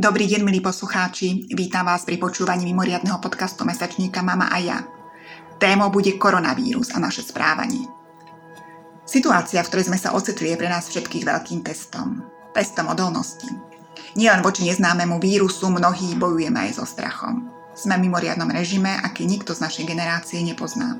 Dobrý deň, milí poslucháči. Vítam vás pri počúvaní mimoriadného podcastu Mesačníka Mama a ja. Témou bude koronavírus a naše správanie. Situácia, v ktorej sme sa ocitli, je pre nás všetkých veľkým testom. Testom odolnosti. Nielen voči neznámemu vírusu mnohí bojujeme aj so strachom. Sme v mimoriadnom režime, aký nikto z našej generácie nepozná.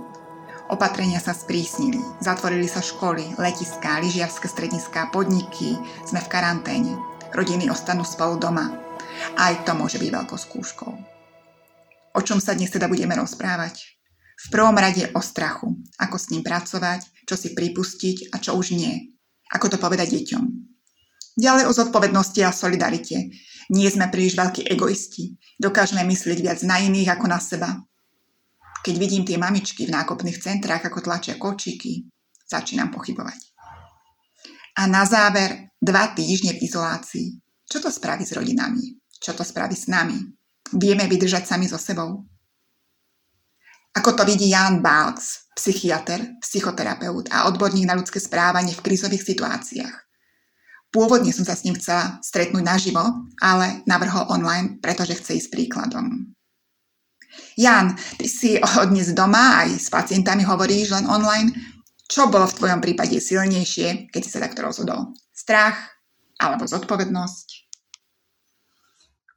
Opatrenia sa sprísnili, zatvorili sa školy, letiská, lyžiarske strediská, podniky, sme v karanténe. Rodiny ostanú spolu doma, aj to môže byť veľkou skúškou. O čom sa dnes teda budeme rozprávať? V prvom rade o strachu, ako s ním pracovať, čo si pripustiť a čo už nie. Ako to povedať deťom. Ďalej o zodpovednosti a solidarite. Nie sme príliš veľkí egoisti. Dokážeme myslieť viac na iných ako na seba. Keď vidím tie mamičky v nákupných centrách, ako tlačia kočíky, začínam pochybovať. A na záver dva týždne v izolácii. Čo to spraví s rodinami? Čo to spraví s nami. Vieme vydržať sami so sebou. Ako to vidí Jan Balks, psychiatr, psychoterapeut a odborník na ľudské správanie v krízových situáciách. Pôvodne som sa s ním chcela stretnúť naživo, ale navrhol online, pretože chce ísť príkladom. Jan, ty si dnes doma, aj s pacientami hovoríš len online. Čo bolo v tvojom prípade silnejšie, keď si sa takto rozhodol? Strach alebo zodpovednosť?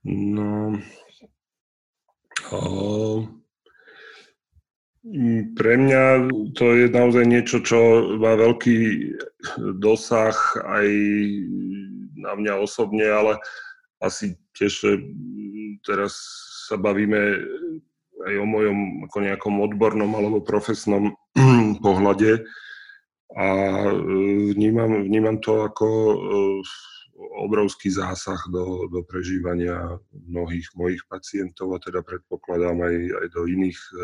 No, o, pre mňa to je naozaj niečo, čo má veľký dosah aj na mňa osobne, ale asi tiež teraz sa bavíme aj o mojom ako nejakom odbornom alebo profesnom pohľade a vnímam, vnímam to ako obrovský zásah do, do prežívania mnohých mojich pacientov a teda predpokladám aj, aj do iných e,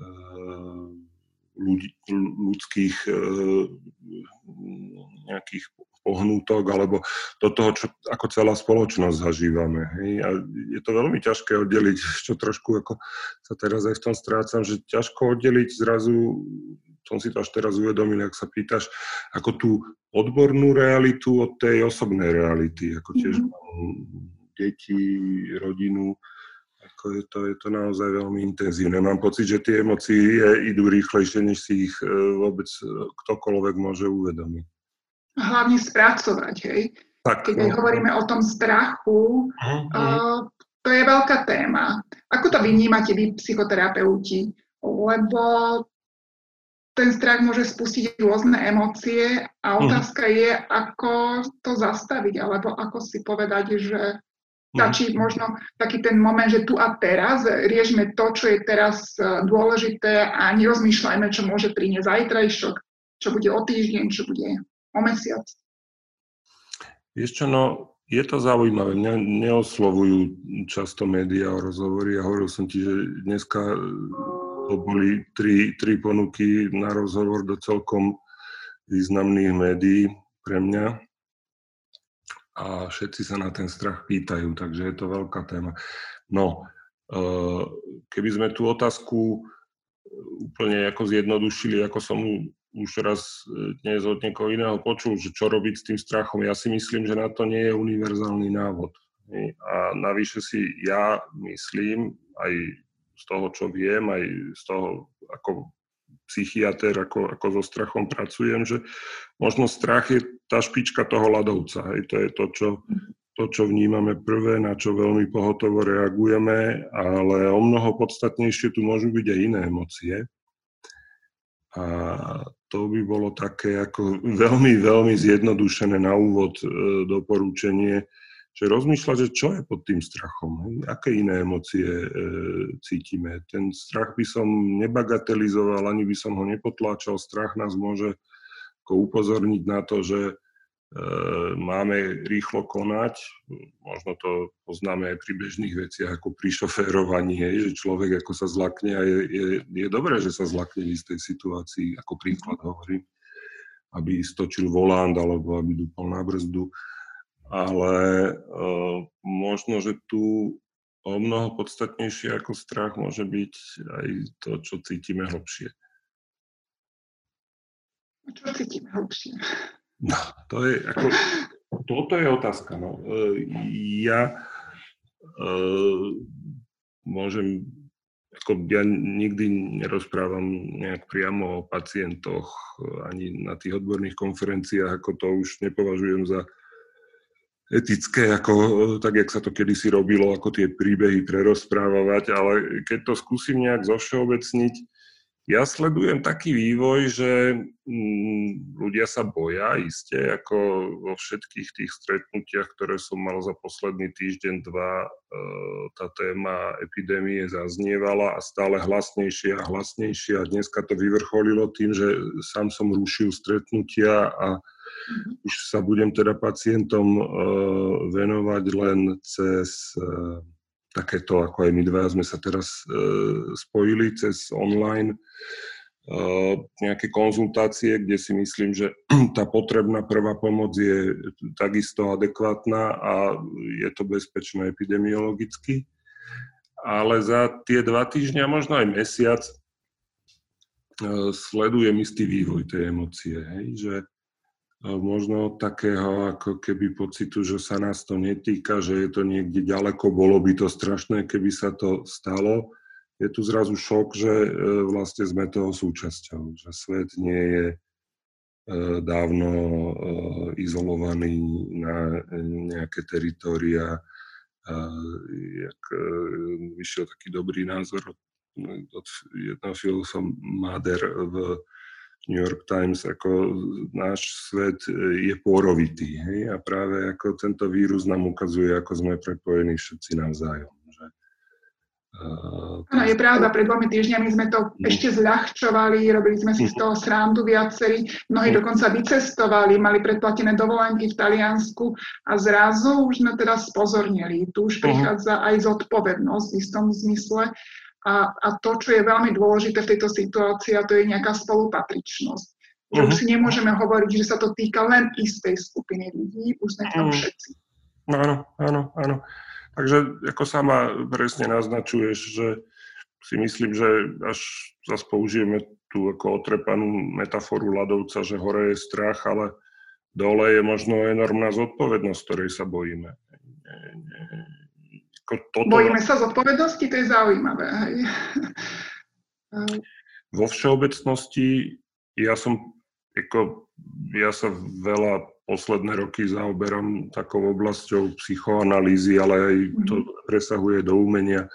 e, ľudí, ľudských e, nejakých pohnútok alebo do toho, čo ako celá spoločnosť zažívame. Hej. A je to veľmi ťažké oddeliť, čo trošku ako sa teraz aj v tom strácam, že ťažko oddeliť zrazu som si to až teraz uvedomil, ak sa pýtaš, ako tú odbornú realitu od tej osobnej reality, ako tiež mm-hmm. mám deti, rodinu, ako je to, je to naozaj veľmi intenzívne. Mám pocit, že tie emócie idú rýchlejšie, než si ich e, vôbec e, ktokoľvek môže uvedomiť. Hlavne spracovať, hej? Tak, Keď no. hovoríme o tom strachu, uh-huh. uh, to je veľká téma. Ako to vnímate vy, psychoterapeuti? Lebo ten strach môže spustiť rôzne emócie a mhm. otázka mm. je, ako to zastaviť, alebo ako si povedať, že stačí mm. možno taký ten moment, že tu a teraz riešme to, čo je teraz e, dôležité a nerozmýšľajme, čo môže priniesť zajtrajšok, čo bude o týždeň, čo bude o mesiac. Vieš čo, no je to zaujímavé. Mňa neoslovujú často médiá o rozhovory a hovoril som ti, že dneska to boli tri, tri ponuky na rozhovor do celkom významných médií pre mňa. A všetci sa na ten strach pýtajú, takže je to veľká téma. No, e, keby sme tú otázku úplne ako zjednodušili, ako som už raz dnes od niekoho iného počul, že čo robiť s tým strachom. Ja si myslím, že na to nie je univerzálny návod. A navyše si ja myslím, aj z toho, čo viem, aj z toho, ako psychiatr, ako, ako so strachom pracujem, že možno strach je tá špička toho ľadovca. Hej. To je to čo, to, čo vnímame prvé, na čo veľmi pohotovo reagujeme, ale o mnoho podstatnejšie tu môžu byť aj iné emócie. A to by bolo také ako veľmi, veľmi zjednodušené na úvod e, doporučenie, že rozmýšľa, že čo je pod tým strachom, aké iné emócie e, cítime. Ten strach by som nebagatelizoval, ani by som ho nepotláčal. Strach nás môže ako upozorniť na to, že e, máme rýchlo konať. Možno to poznáme aj pri bežných veciach, ako pri šoférovaní, hej? že človek ako sa zlakne a je, je, je dobré, že sa zlakne v istej situácii, ako príklad hovorím, aby stočil volant alebo aby dúpal na brzdu ale uh, možno, že tu o mnoho podstatnejšie ako strach môže byť aj to, čo cítime hlbšie. Čo cítime hlbšie? No, to je ako... toto je otázka. No. Ja môžem ako ja nikdy nerozprávam nejak priamo o pacientoch ani na tých odborných konferenciách, ako to už nepovažujem za etické, ako, tak jak sa to kedysi robilo, ako tie príbehy prerozprávať, ale keď to skúsim nejak zovšeobecniť, ja sledujem taký vývoj, že mm, ľudia sa boja iste, ako vo všetkých tých stretnutiach, ktoré som mal za posledný týždeň, dva, e, tá téma epidémie zaznievala a stále hlasnejšie a hlasnejšie a dneska to vyvrcholilo tým, že sám som rušil stretnutia a už sa budem teda pacientom uh, venovať len cez uh, takéto, ako aj my dva sme sa teraz uh, spojili cez online nejaké konzultácie, kde si myslím, že tá potrebná prvá pomoc je takisto adekvátna a je to bezpečné epidemiologicky. Ale za tie dva týždňa, možno aj mesiac, sledujem istý vývoj tej emócie, hej, že možno takého ako keby pocitu, že sa nás to netýka, že je to niekde ďaleko, bolo by to strašné, keby sa to stalo. Je tu zrazu šok, že e, vlastne sme toho súčasťou, že svet nie je e, dávno e, izolovaný na nejaké teritoria. Jak vyšiel taký dobrý názor od jedného filozofa Mader v New York Times, ako náš svet e, je pôrovitý. Hej? A práve ako tento vírus nám ukazuje, ako sme prepojení všetci navzájom. Že, uh, Áno, je pravda, pred dvomi týždňami sme to no. ešte zľahčovali, robili sme si z mhm. toho srandu viacerí, mnohí no. dokonca vycestovali, mali predplatené dovolenky v Taliansku a zrazu už sme teda spozornili. Tu už mhm. prichádza aj zodpovednosť v istom zmysle a, a to, čo je veľmi dôležité v tejto situácii, a to je nejaká spolupatričnosť. Že uh-huh. už mhm. si nemôžeme hovoriť, že sa to týka len istej skupiny ľudí, už sme tam mhm. všetci. Áno, áno, áno. Takže ako sama presne naznačuješ, že si myslím, že až zase použijeme tú ako otrepanú metaforu ľadovca, že hore je strach, ale dole je možno enormná zodpovednosť, ktorej sa bojíme. Toto... Bojíme sa zodpovednosti, to je zaujímavé. Hej. Vo všeobecnosti ja som, ako, ja sa veľa posledné roky zaoberám takou oblasťou psychoanalýzy, ale aj to mhm. presahuje do umenia,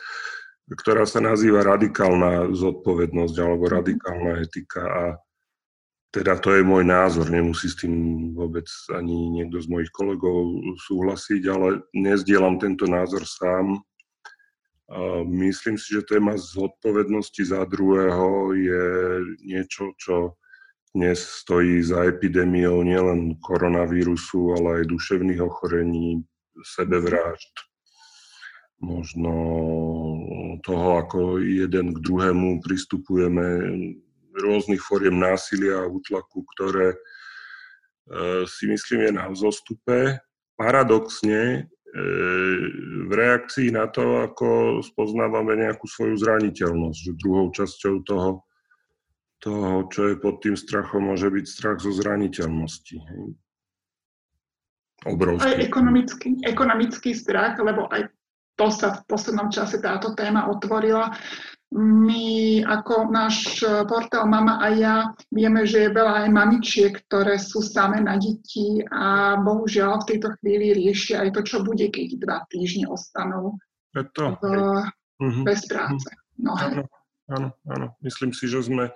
ktorá sa nazýva radikálna zodpovednosť alebo mhm. radikálna etika a teda to je môj názor, nemusí s tým vôbec ani niekto z mojich kolegov súhlasiť, ale nezdielam tento názor sám. Myslím si, že téma zodpovednosti za druhého je niečo, čo dnes stojí za epidémiou nielen koronavírusu, ale aj duševných ochorení, sebevrážd, možno toho, ako jeden k druhému pristupujeme rôznych fóriem násilia a útlaku, ktoré e, si myslím je na vzostupe. Paradoxne e, v reakcii na to, ako spoznávame nejakú svoju zraniteľnosť, že druhou časťou toho, toho, čo je pod tým strachom, môže byť strach zo zraniteľnosti. Obrovský. Aj ekonomický, ekonomický strach, lebo aj to sa v poslednom čase táto téma otvorila my ako náš portál Mama a ja vieme, že je veľa aj mamičiek, ktoré sú same na deti a bohužiaľ v tejto chvíli riešia aj to, čo bude, keď dva týždne ostanú to, v, uh-huh. bez práce. No. Áno, áno, áno. Myslím si, že sme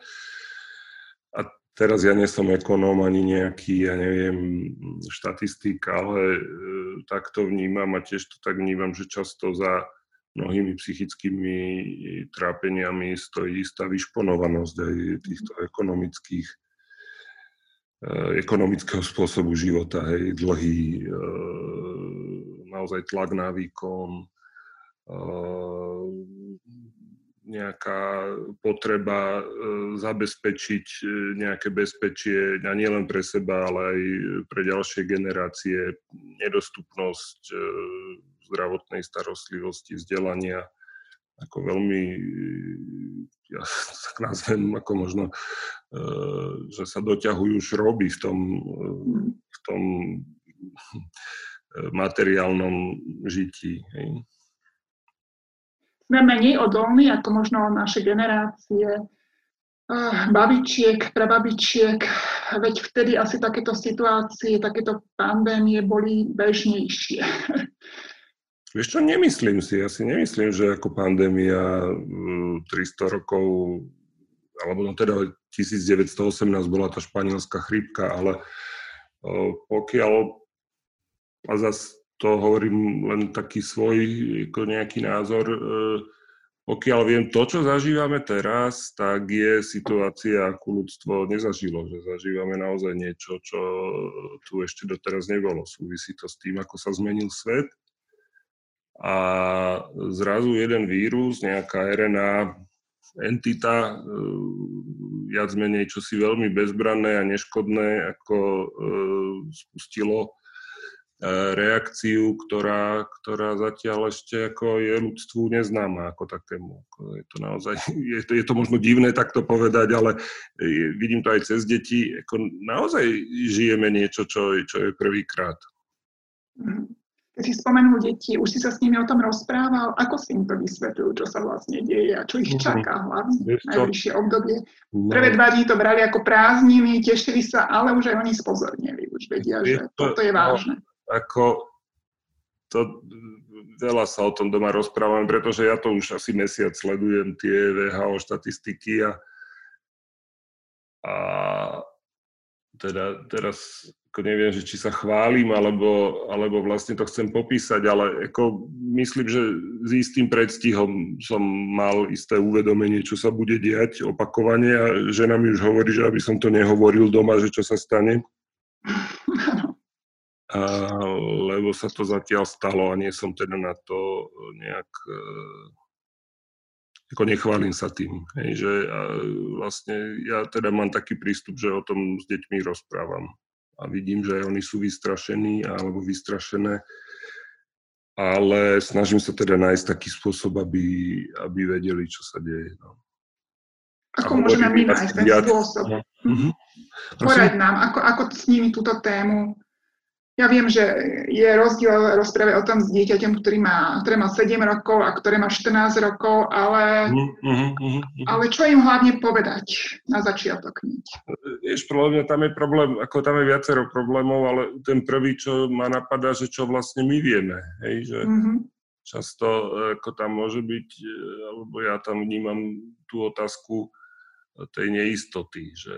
a teraz ja nie som ekonóm ani nejaký, ja neviem, štatistik, ale e, tak to vnímam a tiež to tak vnímam, že často za mnohými psychickými trápeniami stojí istá vyšponovanosť aj týchto ekonomických eh, ekonomického spôsobu života, hej, dlhý, eh, naozaj tlak na výkon, nejaká potreba zabezpečiť nejaké bezpečie, a nielen pre seba, ale aj pre ďalšie generácie, nedostupnosť zdravotnej starostlivosti, vzdelania, ako veľmi, ja tak nazvem, ako možno, e, že sa doťahujú šroby v tom, v tom materiálnom žití. Hej. Sme menej odolní ako možno naše generácie babičiek, prababičiek, veď vtedy asi takéto situácie, takéto pandémie boli bežnejšie. Vieš čo, nemyslím si, ja si nemyslím, že ako pandémia 300 rokov, alebo no teda 1918 bola tá španielská chrípka, ale pokiaľ, a zase to hovorím len taký svoj ako nejaký názor, e, pokiaľ viem, to, čo zažívame teraz, tak je situácia, ako ľudstvo nezažilo, že zažívame naozaj niečo, čo tu ešte doteraz nebolo. Súvisí to s tým, ako sa zmenil svet. A zrazu jeden vírus, nejaká RNA entita, e, viac menej čosi veľmi bezbranné a neškodné, ako e, spustilo E, reakciu, ktorá, ktorá zatiaľ ešte ako je ľudstvu neznáma ako takému. Je to naozaj, je to, je to možno divné takto povedať, ale vidím to aj cez deti. Ako naozaj žijeme niečo, čo, čo je prvýkrát. Keď si spomenul deti, už si sa s nimi o tom rozprával, ako si im to vysvetľujú, čo sa vlastne deje a čo ich čaká hlavne najbližšie obdobie. No. Prvé dva dní to brali ako prázdniny, tešili sa, ale už aj oni spozornili, už vedia, je že to, toto je vážne. No ako to, veľa sa o tom doma rozprávam, pretože ja to už asi mesiac sledujem, tie VHO štatistiky a, a teda teraz ako neviem, že či sa chválim, alebo, alebo vlastne to chcem popísať, ale ako myslím, že s istým predstihom som mal isté uvedomenie, čo sa bude diať opakovane a žena mi už hovorí, že aby som to nehovoril doma, že čo sa stane. Lebo sa to zatiaľ stalo a nie som teda na to nejak e, ako nechválim sa tým, hej, že a vlastne ja teda mám taký prístup, že o tom s deťmi rozprávam a vidím, že oni sú vystrašení alebo vystrašené, ale snažím sa teda nájsť taký spôsob, aby, aby vedeli, čo sa deje. No. Ako môžeme my nájsť ten spôsob? Mm-hmm. Poraď nám, ako, ako s nimi túto tému ja viem, že je rozdiel rozprávať o tom s dieťaťom, ktorý má, ktoré má 7 rokov a ktoré má 14 rokov, ale, uh-huh, uh-huh, uh-huh. ale čo im hlavne povedať na začiatok? Vieš, podľa mňa tam je problém, ako tam je viacero problémov, ale ten prvý, čo ma napadá, že čo vlastne my vieme, hej, že uh-huh. často ako tam môže byť, alebo ja tam vnímam tú otázku tej neistoty, že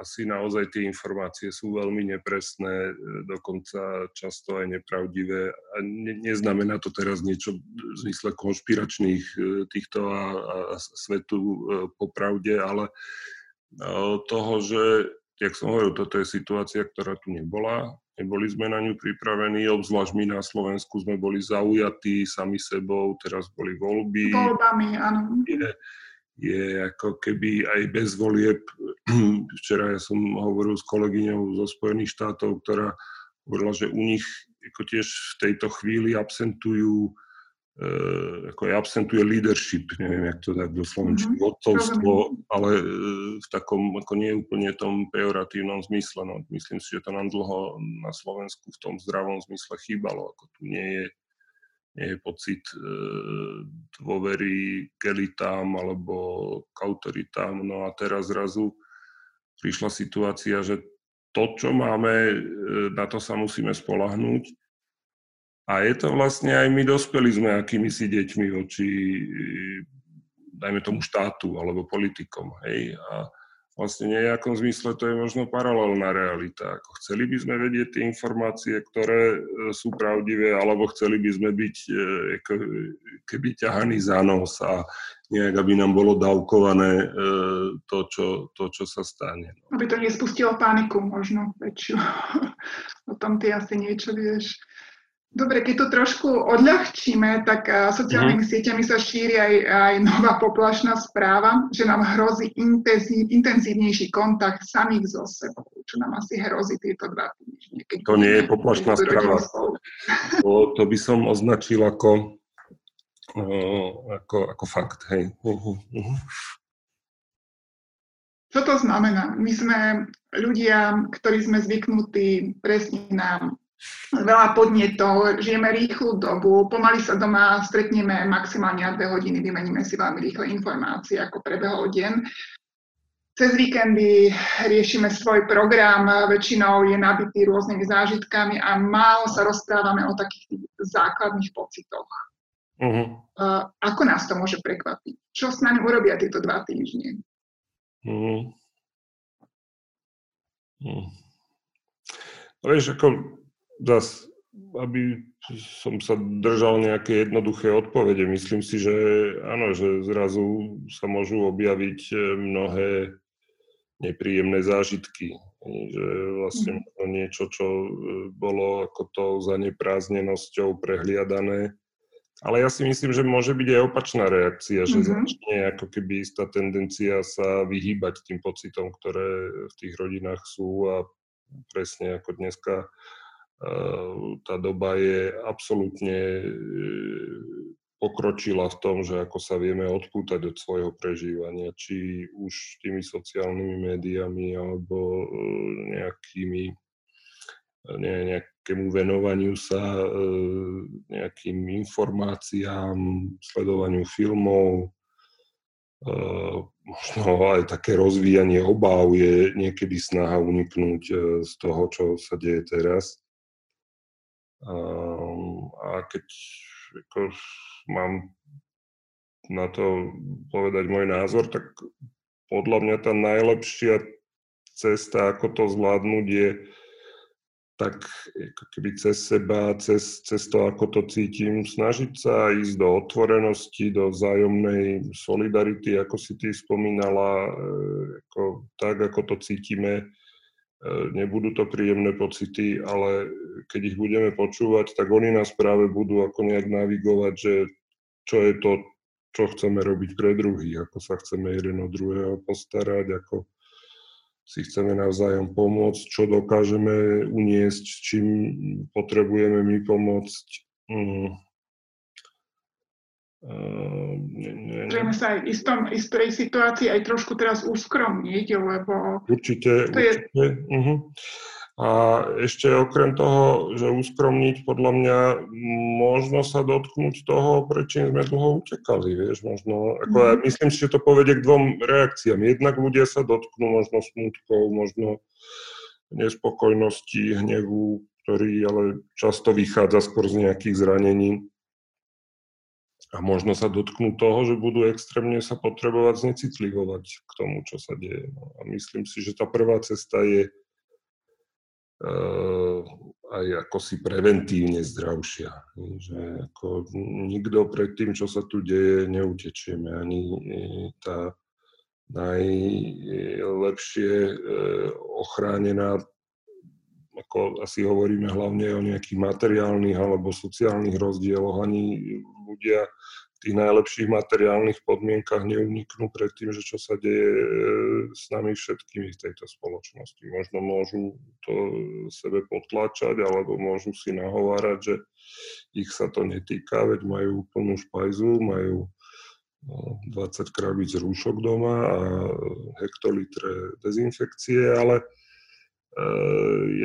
asi naozaj tie informácie sú veľmi nepresné, e, dokonca často aj nepravdivé. A ne, neznamená to teraz niečo v zmysle konšpiračných e, týchto a, a svetu e, popravde, ale toho, že, jak som hovoril, toto je situácia, ktorá tu nebola. Neboli sme na ňu pripravení, obzvlášť my na Slovensku sme boli zaujatí sami sebou, teraz boli voľby. Voľbami, áno. Je, je ako keby aj bez volieb. Včera ja som hovoril s kolegyňou zo Spojených štátov, ktorá hovorila, že u nich ako tiež v tejto chvíli absentujú e, ako je absentuje leadership, neviem, jak to tak do slovenčiny, mm-hmm. vodcovstvo, ale e, v takom, ako nie úplne tom pejoratívnom zmysle. No, myslím si, že to nám dlho na Slovensku v tom zdravom zmysle chýbalo, ako tu nie je nie je pocit e, dôvery k elitám alebo k autoritám. No a teraz zrazu prišla situácia, že to, čo máme, e, na to sa musíme spolahnúť. A je to vlastne aj my dospeli sme akými si deťmi voči, dajme tomu štátu alebo politikom. Hej? A vlastne nejakom zmysle to je možno paralelná realita. Ako chceli by sme vedieť tie informácie, ktoré e, sú pravdivé, alebo chceli by sme byť e, ako, keby ťahaní za nos a nejak, aby nám bolo dávkované e, to, čo, to, čo sa stane. No. Aby to nespustilo paniku možno väčšiu. o tom ty asi niečo vieš. Dobre, keď to trošku odľahčíme, tak uh, sociálnymi mm. sieťami sa šíri aj, aj nová poplašná správa, že nám hrozí intenzív, intenzívnejší kontakt samých so sebou, čo nám asi hrozí tieto dva týždne. To nie je poplašná správa. To, to by som označil ako, uh, ako, ako fakt. Hej. Uh, uh, uh. Čo to znamená? My sme ľudia, ktorí sme zvyknutí presne na veľa podnetov, žijeme rýchlu dobu, pomaly sa doma stretneme maximálne na dve hodiny, vymeníme si veľmi rýchle informácie, ako prebehol deň. Cez víkendy riešime svoj program, väčšinou je nabitý rôznymi zážitkami a málo sa rozprávame o takých základných pocitoch. Uh-huh. Ako nás to môže prekvapiť? Čo s nami urobia tieto dva týždne? Mm. Mm. Vieš, ako zas, aby som sa držal nejaké jednoduché odpovede, myslím si, že áno, že zrazu sa môžu objaviť e, mnohé nepríjemné zážitky. Že vlastne mm. niečo, čo e, bolo ako to zaneprázdnenosťou prehliadané, ale ja si myslím, že môže byť aj opačná reakcia, že mm-hmm. začne ako keby istá tendencia sa vyhýbať tým pocitom, ktoré v tých rodinách sú a presne ako dneska tá doba je absolútne uh, pokročila v tom, že ako sa vieme odpútať od svojho prežívania, či už tými sociálnymi médiami alebo uh, nejakými ne, nejakému venovaniu sa, e, nejakým informáciám, sledovaniu filmov, e, možno aj také rozvíjanie obáv je niekedy snaha uniknúť e, z toho, čo sa deje teraz. A keď ako, mám na to povedať môj názor, tak podľa mňa tá najlepšia cesta, ako to zvládnuť, je tak ako keby cez seba, cez, cez to, ako to cítim, snažiť sa ísť do otvorenosti, do vzájomnej solidarity, ako si ty spomínala, e, ako, tak, ako to cítime. E, nebudú to príjemné pocity, ale keď ich budeme počúvať, tak oni nás práve budú ako nejak navigovať, že čo je to, čo chceme robiť pre druhých, ako sa chceme jeden od druhého postarať, ako, si chceme navzájom pomôcť, čo dokážeme uniesť, čím potrebujeme my pomôcť. Mm. Môžeme sa aj v istom, istej situácii aj trošku teraz uskromniť, lebo... Určite, to určite. Je... Uh-huh. A ešte okrem toho, že uskromniť, podľa mňa možno sa dotknúť toho, prečo sme dlho utekali, vieš, možno, ako mm. ja myslím si, že to povedie k dvom reakciám. Jednak ľudia sa dotknú možno smutkou, možno nespokojnosti, hnevu, ktorý ale často vychádza skôr z nejakých zranení. A možno sa dotknú toho, že budú extrémne sa potrebovať znecitlivovať k tomu, čo sa deje. No a myslím si, že tá prvá cesta je Eh, aj ako si preventívne zdravšia. Že ako nikto pred tým, čo sa tu deje, neutečieme. Ani eh, tá najlepšie eh, ochránená, ako asi hovoríme hlavne o nejakých materiálnych alebo sociálnych rozdieloch, ani ľudia tých najlepších materiálnych podmienkach neuniknú pred tým, že čo sa deje e, s nami všetkými v tejto spoločnosti. Možno môžu to sebe potlačať, alebo môžu si nahovárať, že ich sa to netýka, veď majú plnú špajzu, majú 20 no, krabic rúšok doma a hektolitre dezinfekcie, ale e,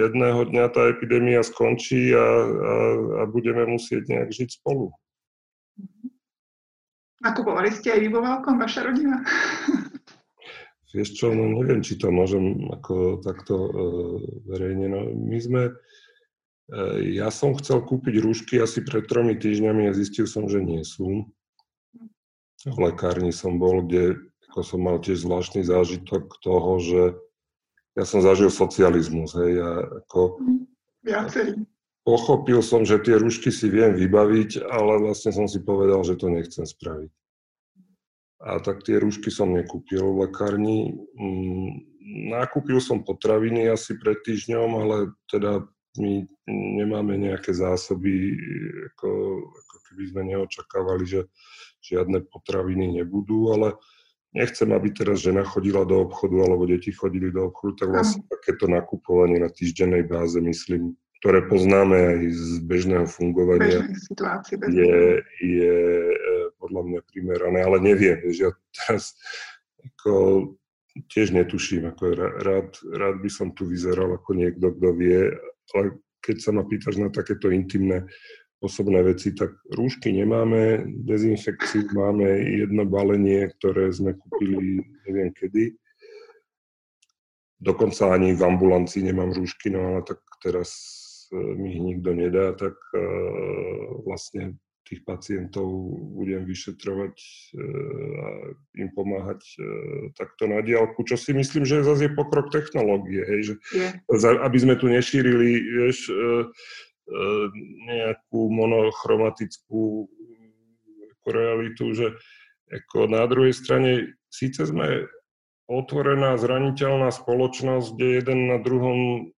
jedného dňa tá epidémia skončí a, a, a budeme musieť nejak žiť spolu. Nakupovali ste aj vy vo veľkom, vaša rodina? Vieš čo, no neviem, či to môžem ako takto uh, verejne. No, my sme, uh, ja som chcel kúpiť rúšky asi pred tromi týždňami a zistil som, že nie sú. V lekárni som bol, kde ako som mal tiež zvláštny zážitok toho, že ja som zažil socializmus, hej, a ako... Mhm. Pochopil som, že tie rúšky si viem vybaviť, ale vlastne som si povedal, že to nechcem spraviť. A tak tie rúšky som nekúpil v lekárni. Mm, nakúpil som potraviny asi pred týždňom, ale teda my nemáme nejaké zásoby, ako, ako keby sme neočakávali, že žiadne potraviny nebudú, ale nechcem, aby teraz žena chodila do obchodu alebo deti chodili do obchodu, tak vlastne takéto nakupovanie na týždennej báze, myslím, ktoré poznáme aj z bežného fungovania, je, je e, podľa mňa primerané, ale neviem, že ja teraz ako tiež netuším, ako rád, rád by som tu vyzeral ako niekto, kto vie, ale keď sa ma pýtaš na takéto intimné osobné veci, tak rúšky nemáme, dezinfekciu máme jedno balenie, ktoré sme kúpili neviem kedy. Dokonca ani v ambulancii nemám rúšky, no ale tak teraz mi ich nikto nedá, tak uh, vlastne tých pacientov budem vyšetrovať e, a im pomáhať e, takto na diálku, čo si myslím, že zase je pokrok technológie, hej, že yeah. aby sme tu nešírili vieš, e, nejakú monochromatickú realitu, že ako na druhej strane síce sme otvorená, zraniteľná spoločnosť, kde jeden na druhom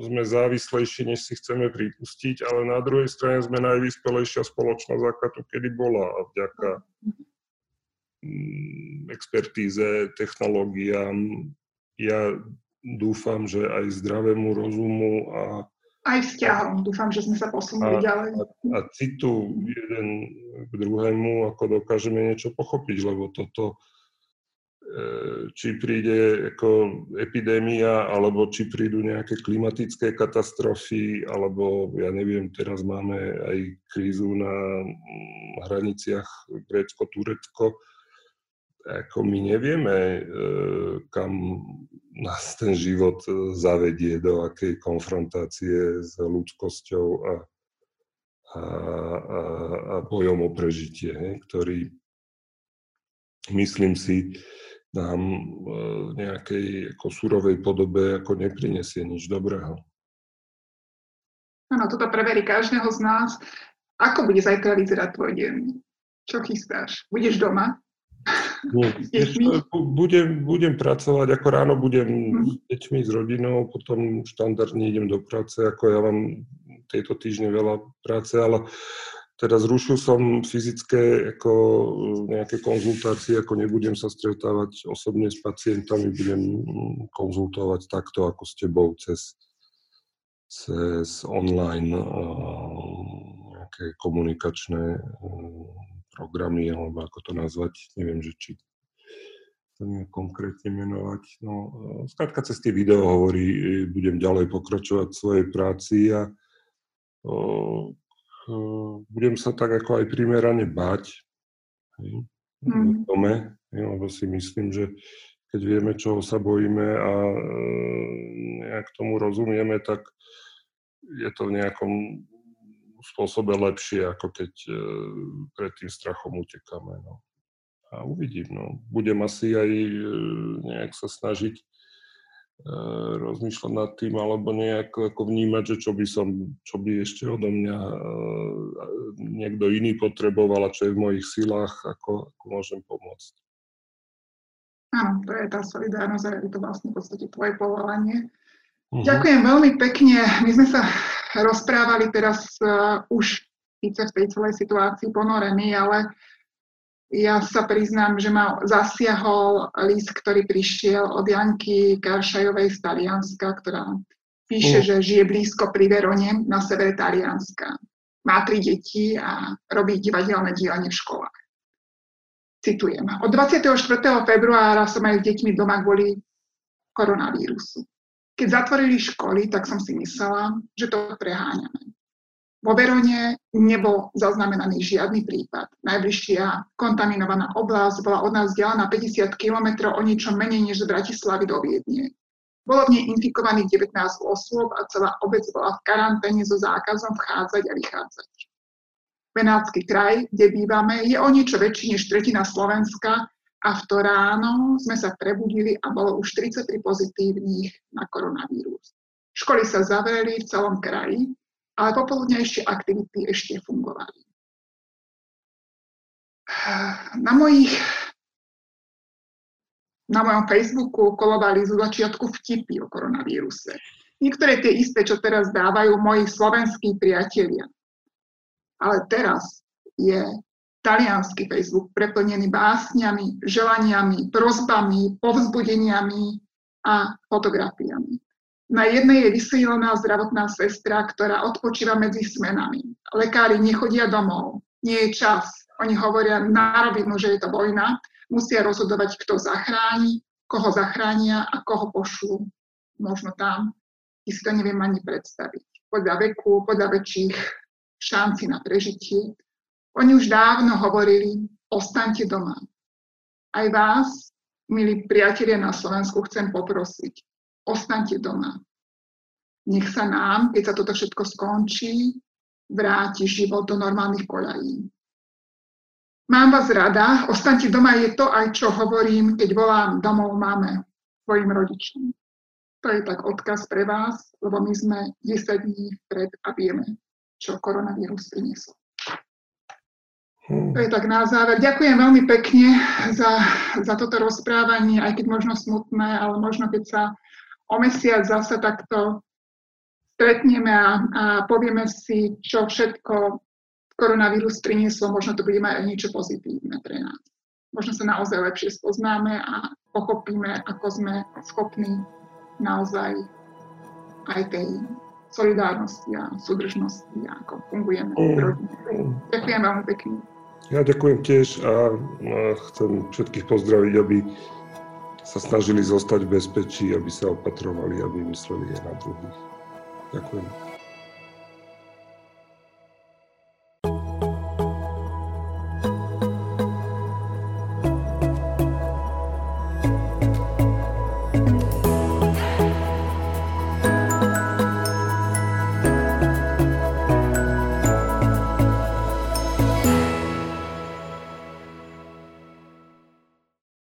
sme závislejší, než si chceme pripustiť, ale na druhej strane sme najvyspelejšia spoločnosť, aká tu kedy bola a vďaka mm, expertíze, technológiám. Ja dúfam, že aj zdravému rozumu a aj vzťahom. Dúfam, že sme sa posunuli a, ďalej. A, a citu jeden k druhému, ako dokážeme niečo pochopiť, lebo toto či príde ako epidémia, alebo či prídu nejaké klimatické katastrofy, alebo ja neviem, teraz máme aj krízu na hraniciach Grécko-Turecko. Ako my nevieme, e, kam nás ten život zavedie, do akej konfrontácie s ľudskosťou a, a, a, a bojom o prežitie, ktorý myslím si, nám e, v nejakej ako surovej podobe ako neprinesie nič dobrého. Áno, toto preverí každého z nás. Ako bude zajtra vyzerať tvoj deň? Čo chystáš? Budeš doma? Nie, budem, budem pracovať, ako ráno budem mm. s deťmi, s rodinou, potom štandardne idem do práce, ako ja mám tejto týždne veľa práce, ale teda zrušil som fyzické ako nejaké konzultácie, ako nebudem sa stretávať osobne s pacientami, budem konzultovať takto ako s tebou cez, cez online nejaké komunikačné programy, alebo ako to nazvať, neviem, že či to nejak konkrétne menovať. No, skrátka cez tie video hovorí, budem ďalej pokračovať v svojej práci a budem sa tak ako aj primerane báť hej, mm. v dome, hej, lebo si myslím, že keď vieme, čoho sa bojíme a e, nejak tomu rozumieme, tak je to v nejakom spôsobe lepšie, ako keď e, pred tým strachom utekáme. No. A uvidím. No. Budem asi aj nejak sa snažiť Eh, rozmýšľať nad tým alebo nejak ako vnímať, že čo by som, čo by ešte odo mňa eh, niekto iný potreboval a čo je v mojich silách, ako, ako môžem pomôcť. Áno, to je tá solidárnosť a je to vlastne v podstate tvoje povolanie. Uh-huh. Ďakujem veľmi pekne. My sme sa rozprávali teraz uh, už síce v tej celej situácii ponorení, ale ja sa priznám, že ma zasiahol list, ktorý prišiel od Janky Karšajovej z Talianska, ktorá píše, mm. že žije blízko pri Verone na severe Talianska. Má tri deti a robí divadelné dielne v školách. Citujem. Od 24. februára som aj s deťmi doma kvôli koronavírusu. Keď zatvorili školy, tak som si myslela, že to preháňame. Vo Verone nebol zaznamenaný žiadny prípad. Najbližšia kontaminovaná oblasť bola od nás vzdialená 50 km o niečo menej než z Bratislavy do Viedne. Bolo v nej infikovaných 19 osôb a celá obec bola v karanténe so zákazom vchádzať a vychádzať. Benátsky kraj, kde bývame, je o niečo väčší než tretina Slovenska a v to ráno sme sa prebudili a bolo už 33 pozitívnych na koronavírus. Školy sa zavreli v celom kraji, ale popoludnejšie aktivity ešte fungovali. Na mojich na mojom Facebooku kolovali z začiatku vtipy o koronavíruse. Niektoré tie isté, čo teraz dávajú moji slovenskí priatelia. Ale teraz je talianský Facebook preplnený básňami, želaniami, prozbami, povzbudeniami a fotografiami. Na jednej je vysílená zdravotná sestra, ktorá odpočíva medzi smenami. Lekári nechodia domov, nie je čas. Oni hovoria na rovinu, že je to vojna, musia rozhodovať, kto zachráni, koho zachránia a koho pošlú možno tam, kde si to neviem ani predstaviť. Podľa veku, podľa väčších šanci na prežitie. Oni už dávno hovorili, ostaňte doma. Aj vás, milí priatelia na Slovensku, chcem poprosiť, ostaňte doma. Nech sa nám, keď sa toto všetko skončí, vráti život do normálnych koľají. Mám vás rada, ostaňte doma je to aj, čo hovorím, keď volám domov máme svojim rodičom. To je tak odkaz pre vás, lebo my sme 10 dní vpred a vieme, čo koronavírus priniesol. To je tak na záver. Ďakujem veľmi pekne za, za toto rozprávanie, aj keď možno smutné, ale možno keď sa o mesiac zase takto stretneme a, a povieme si, čo všetko koronavírus prinieslo, možno to bude mať aj niečo pozitívne pre nás. Možno sa naozaj lepšie spoznáme a pochopíme, ako sme schopní naozaj aj tej solidárnosti a súdržnosti ako fungujeme v rodine. Ďakujem veľmi pekne. Ja ďakujem tiež a chcem všetkých pozdraviť, aby sa snažili zostať v bezpečí, aby sa opatrovali, aby mysleli aj na druhých. Ďakujem.